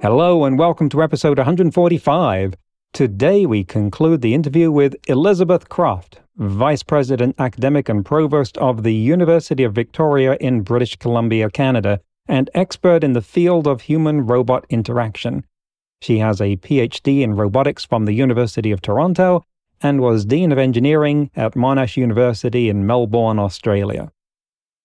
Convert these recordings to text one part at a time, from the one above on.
Hello, and welcome to episode 145. Today, we conclude the interview with Elizabeth Croft, Vice President, Academic, and Provost of the University of Victoria in British Columbia, Canada, and expert in the field of human robot interaction. She has a PhD in robotics from the University of Toronto and was Dean of Engineering at Monash University in Melbourne, Australia.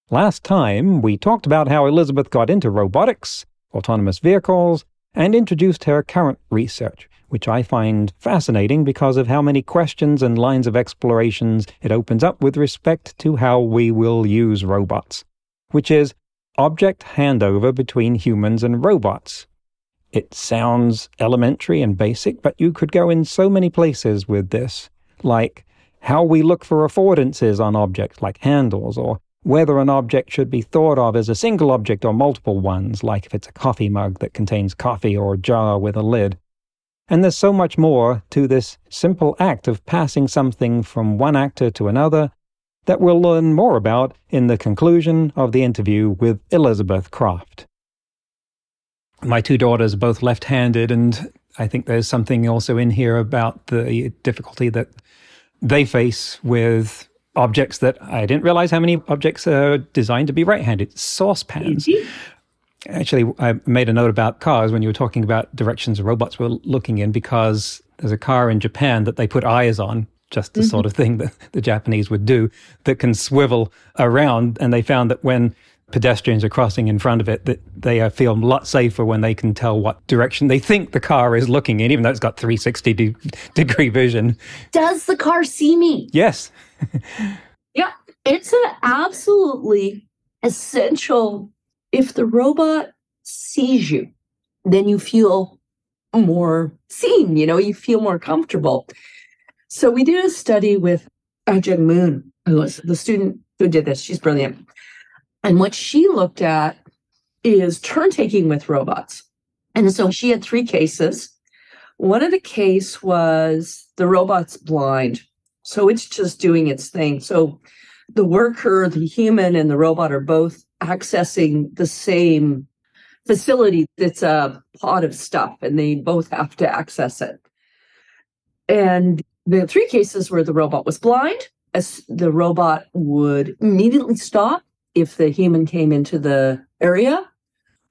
Last time, we talked about how Elizabeth got into robotics, autonomous vehicles, and introduced her current research, which I find fascinating because of how many questions and lines of explorations it opens up with respect to how we will use robots, which is object handover between humans and robots. It sounds elementary and basic, but you could go in so many places with this, like how we look for affordances on objects like handles, or whether an object should be thought of as a single object or multiple ones, like if it's a coffee mug that contains coffee or a jar with a lid. And there's so much more to this simple act of passing something from one actor to another that we'll learn more about in the conclusion of the interview with Elizabeth Croft. My two daughters are both left handed, and I think there's something also in here about the difficulty that they face with objects that I didn't realize how many objects are designed to be right handed. Saucepans. Mm-hmm. Actually, I made a note about cars when you were talking about directions robots were looking in because there's a car in Japan that they put eyes on, just the mm-hmm. sort of thing that the Japanese would do, that can swivel around. And they found that when pedestrians are crossing in front of it, that they uh, feel a lot safer when they can tell what direction they think the car is looking in, even though it's got 360 de- degree vision. Does the car see me? Yes. yeah, it's an absolutely essential. If the robot sees you, then you feel more seen, you know, you feel more comfortable. So we did a study with uh, AJung Moon, who was the student who did this. She's brilliant. And what she looked at is turn taking with robots. And so she had three cases. One of the case was the robot's blind. So it's just doing its thing. So the worker, the human, and the robot are both accessing the same facility that's a pot of stuff, and they both have to access it. And the three cases where the robot was blind, as the robot would immediately stop if the human came into the area.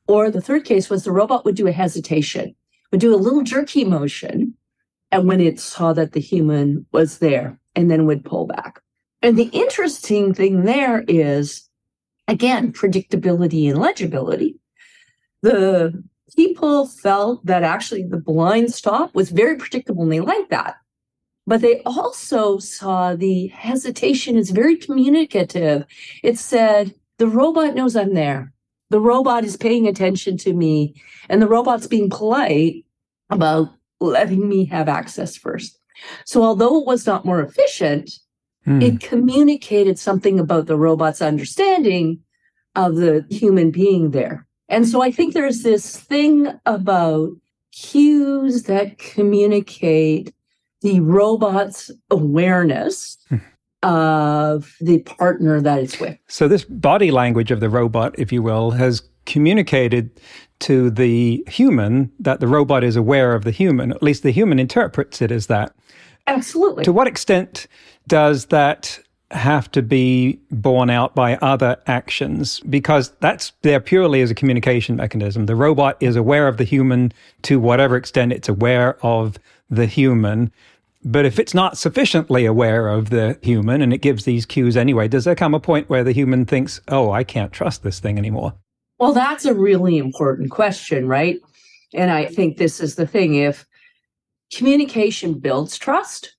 Or the third case was the robot would do a hesitation, would do a little jerky motion. And when it saw that the human was there, and then would pull back. And the interesting thing there is, again, predictability and legibility. The people felt that actually the blind stop was very predictable and they liked that. But they also saw the hesitation is very communicative. It said, the robot knows I'm there. The robot is paying attention to me, and the robot's being polite about letting me have access first. So, although it was not more efficient, mm. it communicated something about the robot's understanding of the human being there. And so, I think there's this thing about cues that communicate the robot's awareness. Of the partner that it's with. So, this body language of the robot, if you will, has communicated to the human that the robot is aware of the human. At least the human interprets it as that. Absolutely. To what extent does that have to be borne out by other actions? Because that's there purely as a communication mechanism. The robot is aware of the human to whatever extent it's aware of the human. But if it's not sufficiently aware of the human and it gives these cues anyway, does there come a point where the human thinks, oh, I can't trust this thing anymore? Well, that's a really important question, right? And I think this is the thing. If communication builds trust,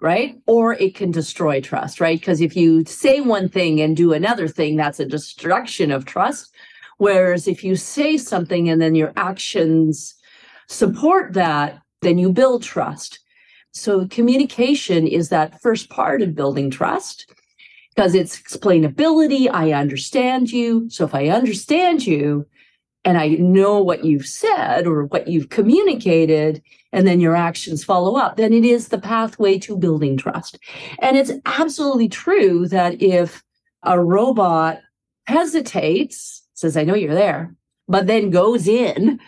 right? Or it can destroy trust, right? Because if you say one thing and do another thing, that's a destruction of trust. Whereas if you say something and then your actions support that, then you build trust. So communication is that first part of building trust because it's explainability. I understand you. So if I understand you and I know what you've said or what you've communicated, and then your actions follow up, then it is the pathway to building trust. And it's absolutely true that if a robot hesitates, says, I know you're there, but then goes in,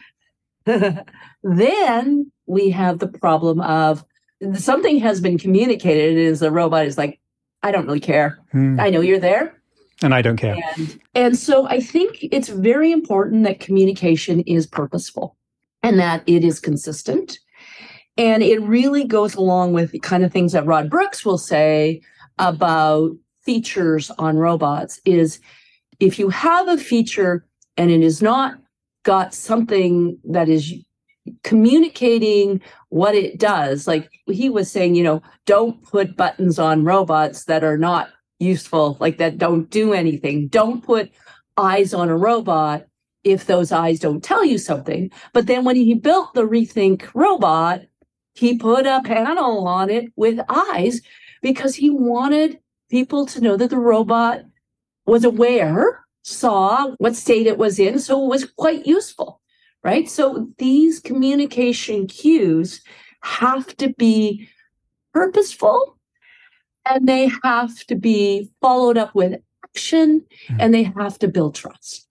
then we have the problem of something has been communicated and is the robot is like, I don't really care. Hmm. I know you're there. And I don't care. And, and so I think it's very important that communication is purposeful and that it is consistent. And it really goes along with the kind of things that Rod Brooks will say about features on robots is if you have a feature and it is not got something that is communicating what it does. Like he was saying, you know, don't put buttons on robots that are not useful, like that don't do anything. Don't put eyes on a robot if those eyes don't tell you something. But then when he built the Rethink robot, he put a panel on it with eyes because he wanted people to know that the robot was aware, saw what state it was in, so it was quite useful right? So these communication cues have to be purposeful and they have to be followed up with action hmm. and they have to build trust.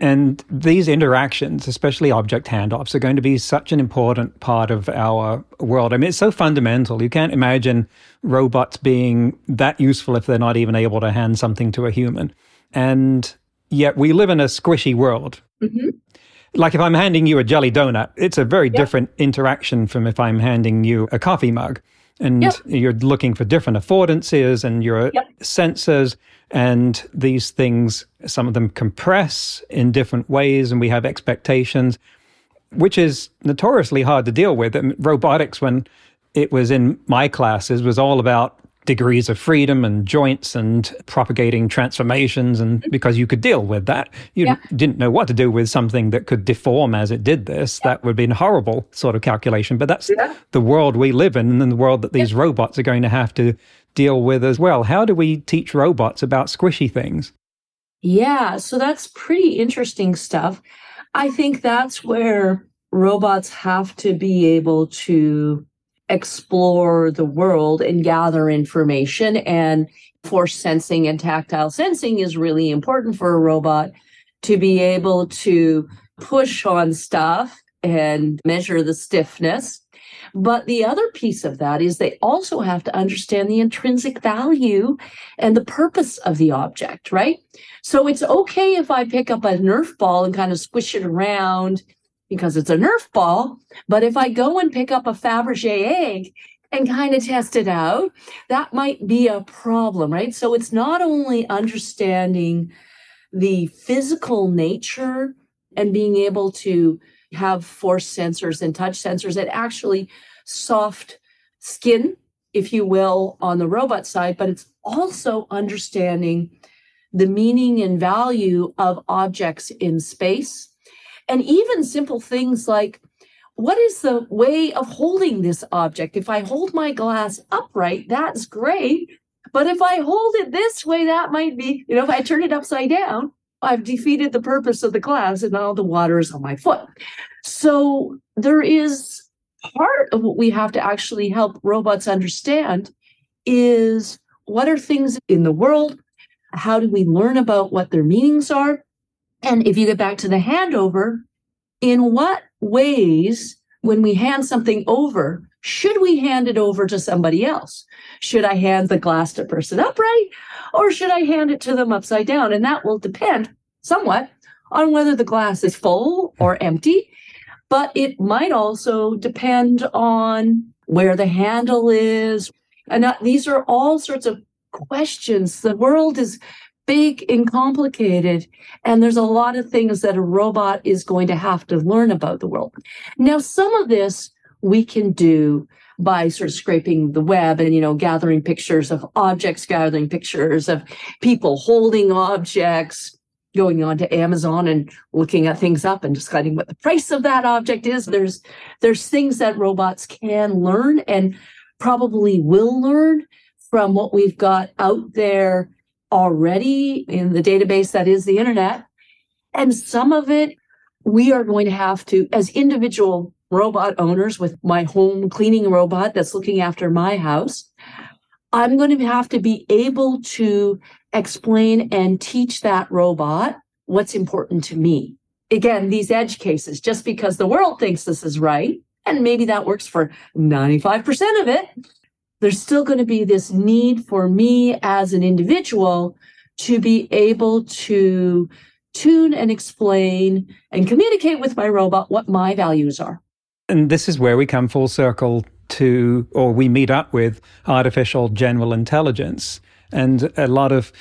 And these interactions, especially object handoffs, are going to be such an important part of our world. I mean, it's so fundamental. You can't imagine robots being that useful if they're not even able to hand something to a human. And yet we live in a squishy world. Mm-hmm like if I'm handing you a jelly donut, it's a very yep. different interaction from if I'm handing you a coffee mug. And yep. you're looking for different affordances and your yep. sensors and these things, some of them compress in different ways, and we have expectations, which is notoriously hard to deal with. And robotics, when it was in my classes, was all about degrees of freedom and joints and propagating transformations and mm-hmm. because you could deal with that you yeah. didn't know what to do with something that could deform as it did this yeah. that would be a horrible sort of calculation but that's yeah. the world we live in and the world that these robots are going to have to deal with as well how do we teach robots about squishy things yeah so that's pretty interesting stuff i think that's where robots have to be able to explore the world and gather information. And force sensing and tactile sensing is really important for a robot to be able to push on stuff and measure the stiffness. But the other piece of that is they also have to understand the intrinsic value and the purpose of the object, right? So it's okay if I pick up a Nerf ball and kind of squish it around because it's a Nerf ball. But if I go and pick up a Fabergé egg and kind of test it out, that might be a problem, right? So it's not only understanding the physical nature and being able to have force sensors and touch sensors and actually soft skin, if you will, on the robot side, but it's also understanding the meaning and value of objects in space and even simple things like, what is the way of holding this object? If I hold my glass upright, that's great. But if I hold it this way, that might be, you know, if I turn it upside down, I've defeated the purpose of the glass and all the water is on my foot. So there is part of what we have to actually help robots understand is what are things in the world? How do we learn about what their meanings are? And if you get back to the handover, in what ways, when we hand something over, should we hand it over to somebody else? Should I hand the glass to person upright or should I hand it to them upside down? And that will depend somewhat on whether the glass is full or empty, but it might also depend on where the handle is. And these are all sorts of questions. The world is big and complicated. And there's a lot of things that a robot is going to have to learn about the world. Now, some of this we can do by sort of scraping the web and, you know, gathering pictures of objects, gathering pictures of people holding objects. going on to Amazon and looking at things up and deciding what the price of that object is. There's there's things that robots can learn and probably will learn from what we've got out there already in the database that is the internet. And some of it we are going to have to, as individual robot owners with my home cleaning robot that's looking after my house, I'm going to have to be able to explain and teach that robot what's important to me. Again, these edge cases, just because the world thinks this is right, and maybe that works for 95% of it, there's still going to be this need for me as an individual to be able to tune and explain and communicate with my robot what my values are. And this is where we come full circle to, or we meet up with artificial general intelligence. And a lot of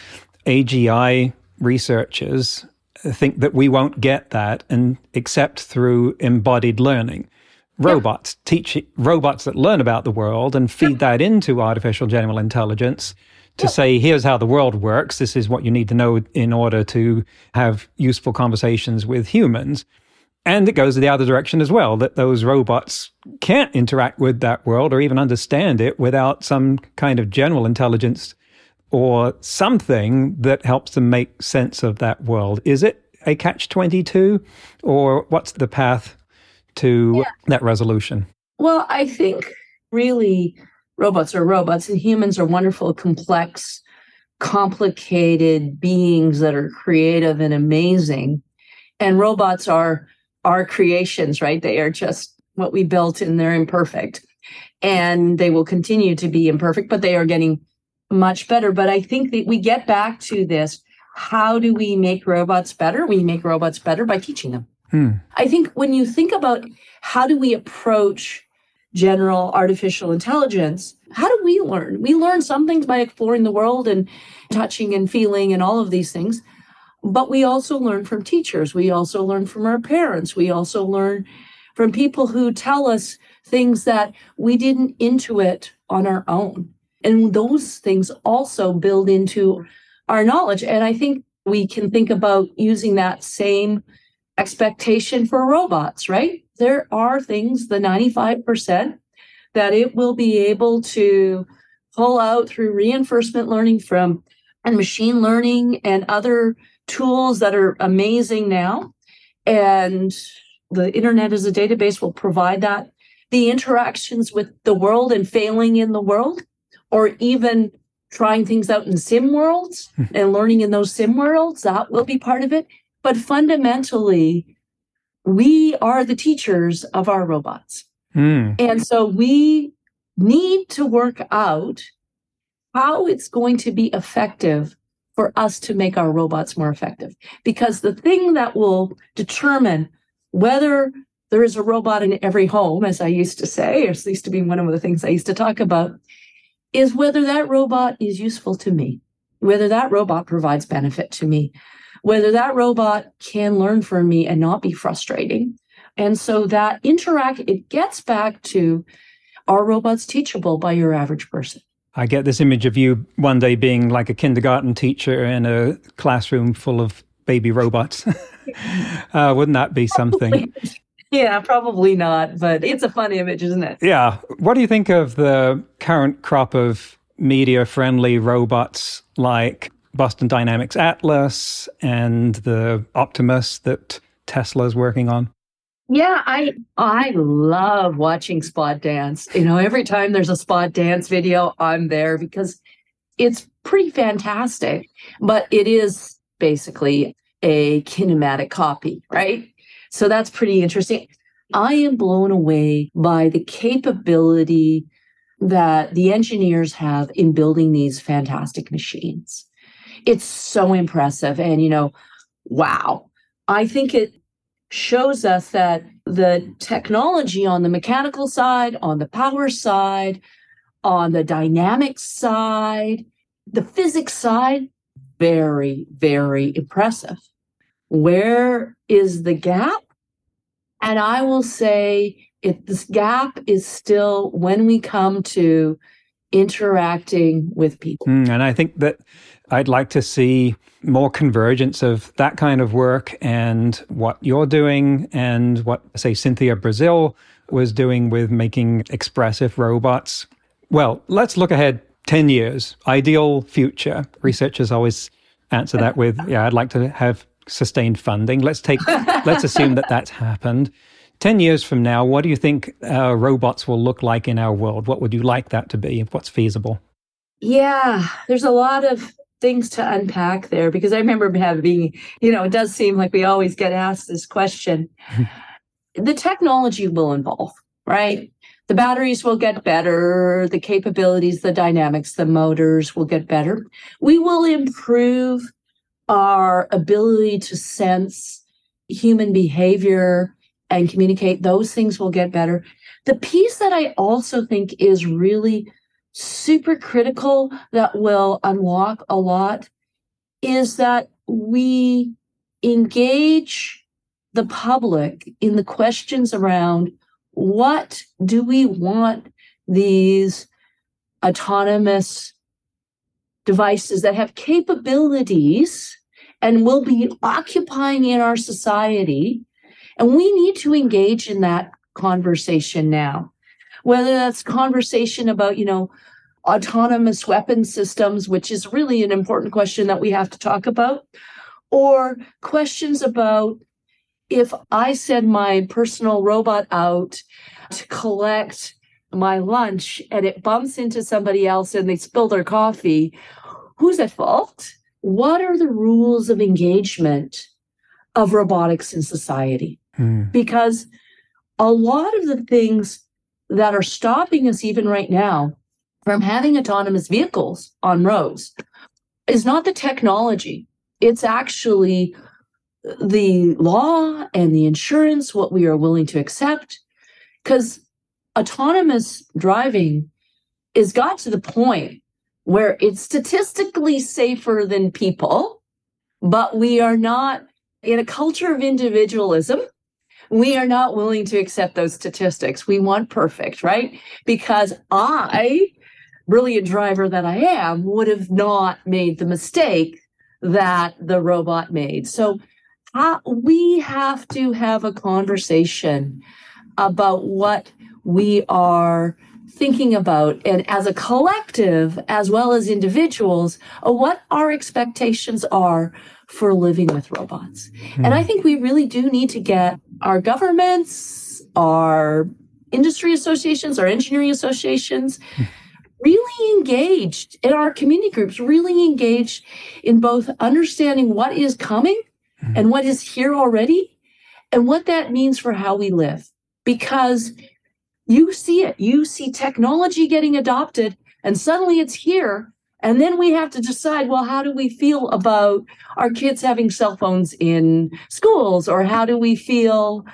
AGI researchers think that we won't get that and except through embodied learning. Robots yeah. teach robots that learn about the world and feed that into artificial general intelligence to say, here's how the world works. This is what you need to know in order to have useful conversations with humans. And it goes the other direction as well, that those robots can't interact with that world or even understand it without some kind of general intelligence or something that helps them make sense of that world. Is it a catch 22 or what's the path to yeah. that resolution? Well, I think really robots are robots and humans are wonderful, complex, complicated beings that are creative and amazing. And robots are our creations, right? They are just what we built and they're imperfect. And they will continue to be imperfect, but they are getting much better. But I think that we get back to this how do we make robots better? We make robots better by teaching them. Hmm. I think when you think about how do we approach general artificial intelligence, how do we learn? We learn some things by exploring the world and touching and feeling and all of these things. But we also learn from teachers. We also learn from our parents. We also learn from people who tell us things that we didn't intuit on our own. And those things also build into our knowledge. And I think we can think about using that same expectation for robots, right? There are things, the 95%, that it will be able to pull out through reinforcement learning from and machine learning and other tools that are amazing now. And the internet as a database will provide that. The interactions with the world and failing in the world, or even trying things out in sim worlds hmm. and learning in those sim worlds, that will be part of it. But fundamentally, we are the teachers of our robots. Mm. And so we need to work out how it's going to be effective for us to make our robots more effective. Because the thing that will determine whether there is a robot in every home, as I used to say, or at least to be one of the things I used to talk about, is whether that robot is useful to me, whether that robot provides benefit to me, whether that robot can learn from me and not be frustrating. And so that interact, it gets back to are robots teachable by your average person? I get this image of you one day being like a kindergarten teacher in a classroom full of baby robots. uh, wouldn't that be something? Yeah, probably not, but it's a fun image, isn't it? Yeah. What do you think of the current crop of media friendly robots like Boston Dynamics Atlas and the Optimus that Tesla's working on? Yeah, I I love watching Spot Dance. You know, every time there's a Spot Dance video, I'm there because it's pretty fantastic. But it is basically a kinematic copy, right? So that's pretty interesting. I am blown away by the capability that the engineers have in building these fantastic machines. It's so impressive. And, you know, wow. I think it shows us that the technology on the mechanical side, on the power side, on the dynamics side, the physics side, very, very impressive. Where is the gap? And I will say if this gap is still when we come to interacting with people. Mm, and I think that I'd like to see more convergence of that kind of work and what you're doing and what, say, Cynthia Breazeal was doing with making expressive robots. Well, let's look ahead 10 years, ideal future. Researchers always answer that with, yeah, I'd like to have sustained funding. Let's take, let's assume that that's happened. 10 years from now, what do you think uh, robots will look like in our world? What would you like that to be? What's feasible? Yeah, there's a lot of things to unpack there because I remember having, you know, it does seem like we always get asked this question. the technology will evolve, right? The batteries will get better, the capabilities, the dynamics, the motors will get better. We will improve our ability to sense human behavior and communicate, those things will get better. The piece that I also think is really super critical that will unlock a lot is that we engage the public in the questions around what do we want these autonomous devices that have capabilities and will be occupying in our society and we need to engage in that conversation now. Whether that's conversation about, you know, autonomous weapon systems, which is really an important question that we have to talk about, or questions about if I send my personal robot out to collect my lunch and it bumps into somebody else and they spill their coffee, who's at fault? What are the rules of engagement of robotics in society? Hmm. Because a lot of the things that are stopping us, even right now, from having autonomous vehicles on roads is not the technology. It's actually the law and the insurance, what we are willing to accept. Because autonomous driving has got to the point where it's statistically safer than people, but we are not in a culture of individualism we are not willing to accept those statistics. We want perfect, right? Because I, brilliant driver that I am, would have not made the mistake that the robot made. So uh, we have to have a conversation about what we are thinking about and as a collective as well as individuals uh, what our expectations are for living with robots. Hmm. And I think we really do need to get our governments, our industry associations, our engineering associations hmm. really engaged in our community groups, really engaged in both understanding what is coming hmm. and what is here already and what that means for how we live. Because you see it, you see technology getting adopted, and suddenly it's here and then we have to decide well, how do we feel about our kids having cell phones in schools? Or how do we feel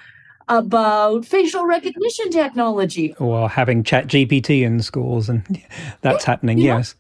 about facial recognition technology? Or having ChatGPT in schools, and that's eh, yeah, happening, yes.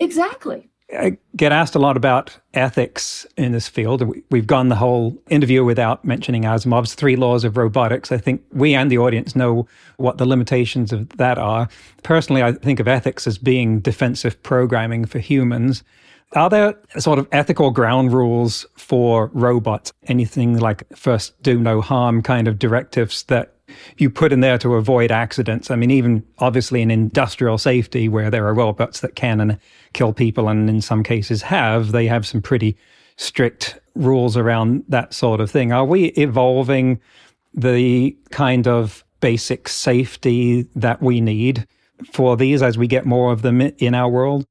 Exactly. I get asked a lot about ethics in this field. We've gone the whole interview without mentioning Asimov's three laws of robotics. I think we and the audience know what the limitations of that are. Personally, I think of ethics as being defensive programming for humans. Are there sort of ethical ground rules for robots? Anything like first do no harm kind of directives that you put in there to avoid accidents. I mean, even obviously in industrial safety, where there are robots that can and kill people, and in some cases have, they have some pretty strict rules around that sort of thing. Are we evolving the kind of basic safety that we need for these as we get more of them in our world?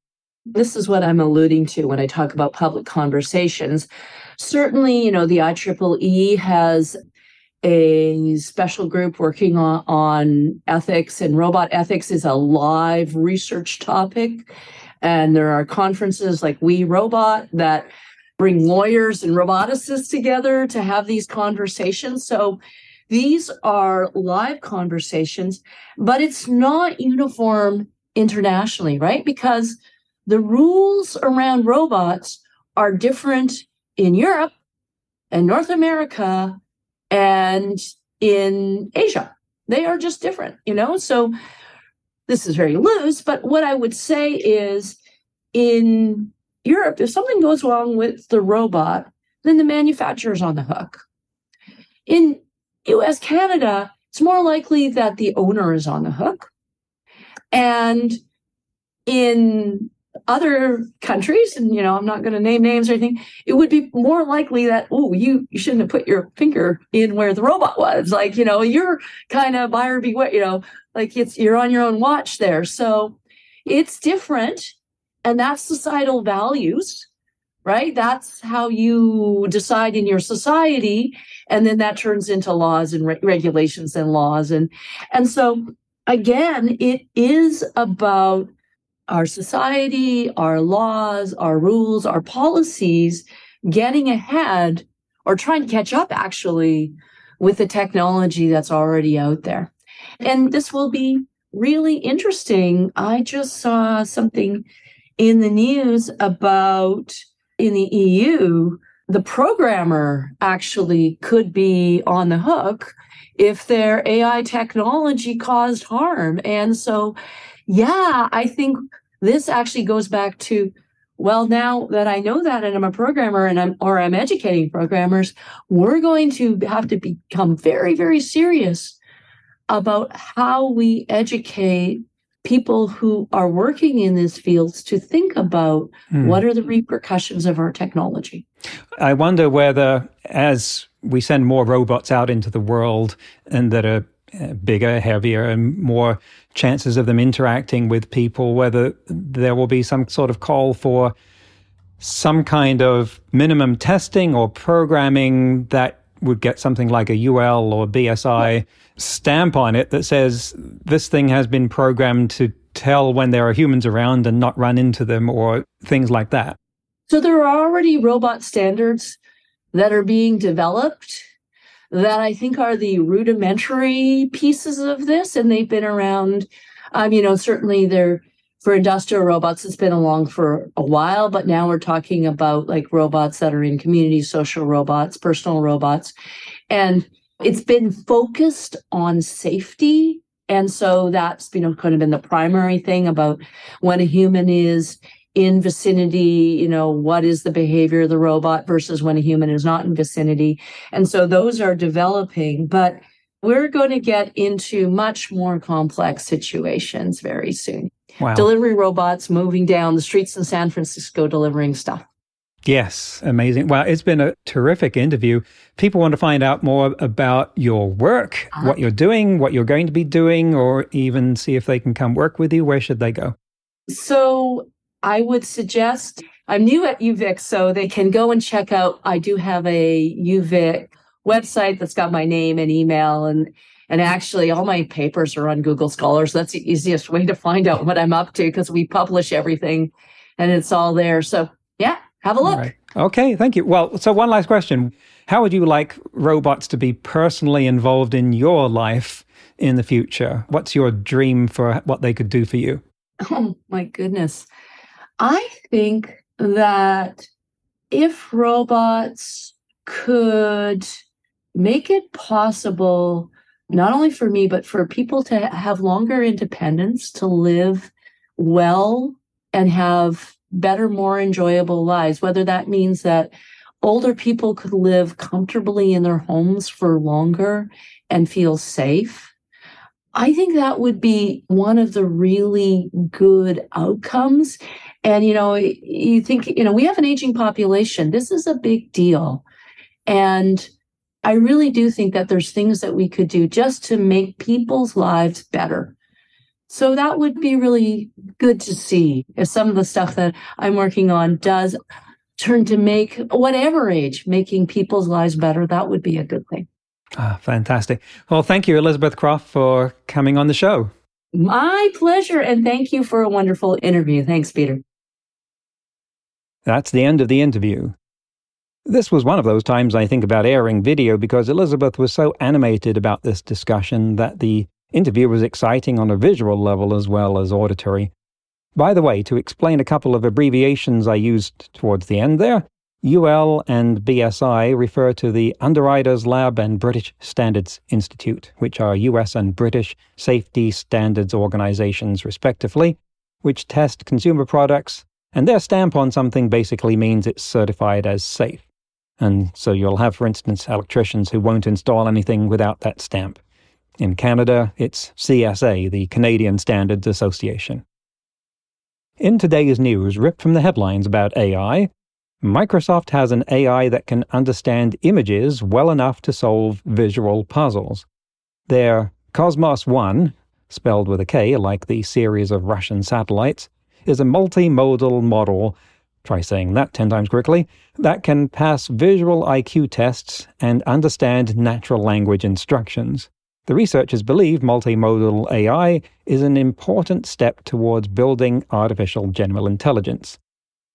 This is what I'm alluding to when I talk about public conversations. Certainly, you know, the IEEE has a special group working on, on ethics, and robot ethics is a live research topic. And there are conferences like We Robot that bring lawyers and roboticists together to have these conversations. So these are live conversations, but it's not uniform internationally, right? Because the rules around robots are different in Europe and North America and in Asia. They are just different, you know? So this is very loose, but what I would say is in Europe, if something goes wrong with the robot, then the manufacturer's on the hook. In US, Canada, it's more likely that the owner is on the hook. And in other countries, and you know, I'm not going to name names or anything, it would be more likely that, oh, you, you shouldn't have put your finger in where the robot was. Like, you know, you're kind of buyer beware, you know, like it's you're on your own watch there. So it's different. And that's societal values, right? That's how you decide in your society. And then that turns into laws and re- regulations and laws. And, and so again, it is about our society, our laws, our rules, our policies getting ahead or trying to catch up actually with the technology that's already out there. And this will be really interesting. I just saw something in the news about in the EU, the programmer actually could be on the hook if their AI technology caused harm. And so, yeah, I think this actually goes back to well now that i know that and i'm a programmer and i'm or i'm educating programmers we're going to have to become very very serious about how we educate people who are working in these fields to think about hmm. what are the repercussions of our technology. I wonder whether, as we send more robots out into the world and that are bigger, heavier, and more chances of them interacting with people, whether there will be some sort of call for some kind of minimum testing or programming that would get something like a UL or BSI stamp on it that says this thing has been programmed to tell when there are humans around and not run into them or things like that. So there are already robot standards that are being developed that I think are the rudimentary pieces of this, and they've been around. Um, you know, certainly they're for industrial robots, it's been along for a while, but now we're talking about like robots that are in community social robots, personal robots. And it's been focused on safety. And so that's, you know, kind of been the primary thing about when a human is in vicinity, you know, what is the behavior of the robot versus when a human is not in vicinity. And so those are developing, but we're going to get into much more complex situations very soon. Wow. Delivery robots moving down the streets in San Francisco delivering stuff. Yes, amazing. Well, it's been a terrific interview. People want to find out more about your work, uh-huh. what you're doing, what you're going to be doing, or even see if they can come work with you. Where should they go? So, I would suggest I'm new at UVic, so they can go and check out. I do have a UVic website that's got my name and email and and actually, all my papers are on Google Scholars. That's the easiest way to find out what I'm up to because we publish everything and it's all there. So, yeah, have a look. Right. Okay, thank you. Well, so one last question. How would you like robots to be personally involved in your life in the future? What's your dream for what they could do for you? Oh, my goodness. I think that if robots could make it possible not only for me, but for people to have longer independence, to live well and have better, more enjoyable lives, whether that means that older people could live comfortably in their homes for longer and feel safe. I think that would be one of the really good outcomes. And, you know, you think, you know, we have an aging population. This is a big deal. And I really do think that there's things that we could do just to make people's lives better. So that would be really good to see if some of the stuff that I'm working on does turn to make whatever age making people's lives better. That would be a good thing. Ah, fantastic. Well, thank you, Elizabeth Croft, for coming on the show. My pleasure. And thank you for a wonderful interview. Thanks, Peter. That's the end of the interview. This was one of those times I think about airing video because Elizabeth was so animated about this discussion that the interview was exciting on a visual level as well as auditory. By the way, to explain a couple of abbreviations I used towards the end there, UL and BSI refer to the Underwriters Lab and British Standards Institute, which are US and British safety standards organizations, respectively, which test consumer products And their stamp on something basically means it's certified as safe. And so you'll have, for instance, electricians who won't install anything without that stamp. In Canada, it's CSA, the Canadian Standards Association. In today's news, ripped from the headlines about AI, Microsoft has an AI that can understand images well enough to solve visual puzzles. Their Kosmos 1, spelled with a K like the series of Russian satellites, is a multimodal model, try saying that 10 times quickly, that can pass visual IQ tests and understand natural language instructions. The researchers believe multimodal AI is an important step towards building artificial general intelligence.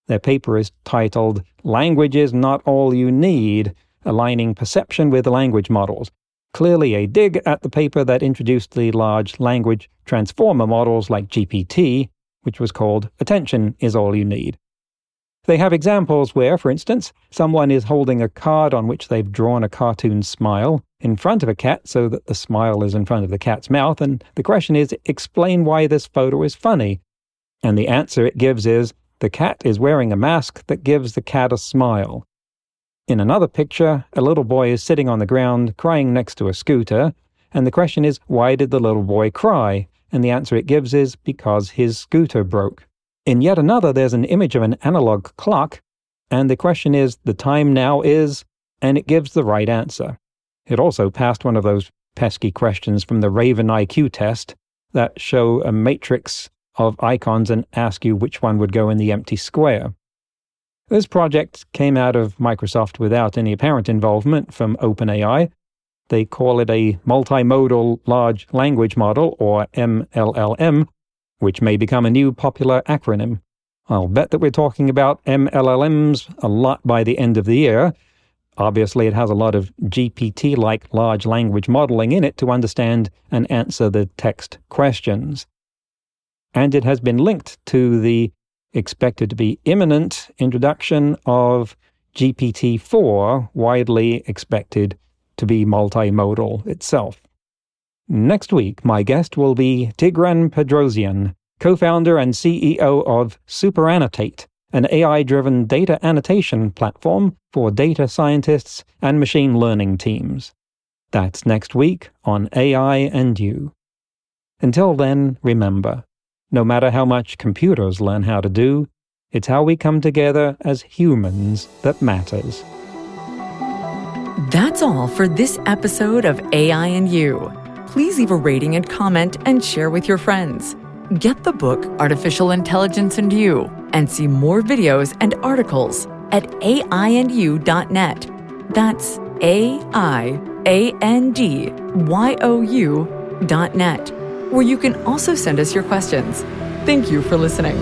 Their paper is titled Language is Not All You Need Aligning Perception with Language Models. Clearly, a dig at the paper that introduced the large language transformer models like GPT, which was called Attention is All You Need. They have examples where, for instance, someone is holding a card on which they've drawn a cartoon smile in front of a cat so that the smile is in front of the cat's mouth, and the question is, explain why this photo is funny. And the answer it gives is, the cat is wearing a mask that gives the cat a smile. In another picture, a little boy is sitting on the ground crying next to a scooter, and the question is, why did the little boy cry? And the answer it gives is, because his scooter broke. In yet another, there's an image of an analog clock, and the question is, the time now is, and it gives the right answer. It also passed one of those pesky questions from the Raven IQ test that show a matrix of icons and ask you which one would go in the empty square. This project came out of Microsoft without any apparent involvement from OpenAI. They call it a multimodal large language model, or MLLM, which may become a new popular acronym. I'll bet that we're talking about MLLMs a lot by the end of the year. Obviously, it has a lot of GPT like large language modeling in it to understand and answer the text questions and it has been linked to the expected to be imminent introduction of GPT 4, widely expected to be multimodal itself. Next week, my guest will be Tigran Petrosyan, co founder and CEO of SuperAnnotate, an AI driven data annotation platform for data scientists and machine learning teams. That's next week on AI and You. Until then, remember no matter how much computers learn how to do, it's how we come together as humans that matters. That's all for this episode of AI and You. Please leave a rating and comment and share with your friends. Get the book Artificial Intelligence and You and see more videos and articles at aiandyou.net. That's A I A N D Y O U dot net where you can also send us your questions. Thank you for listening.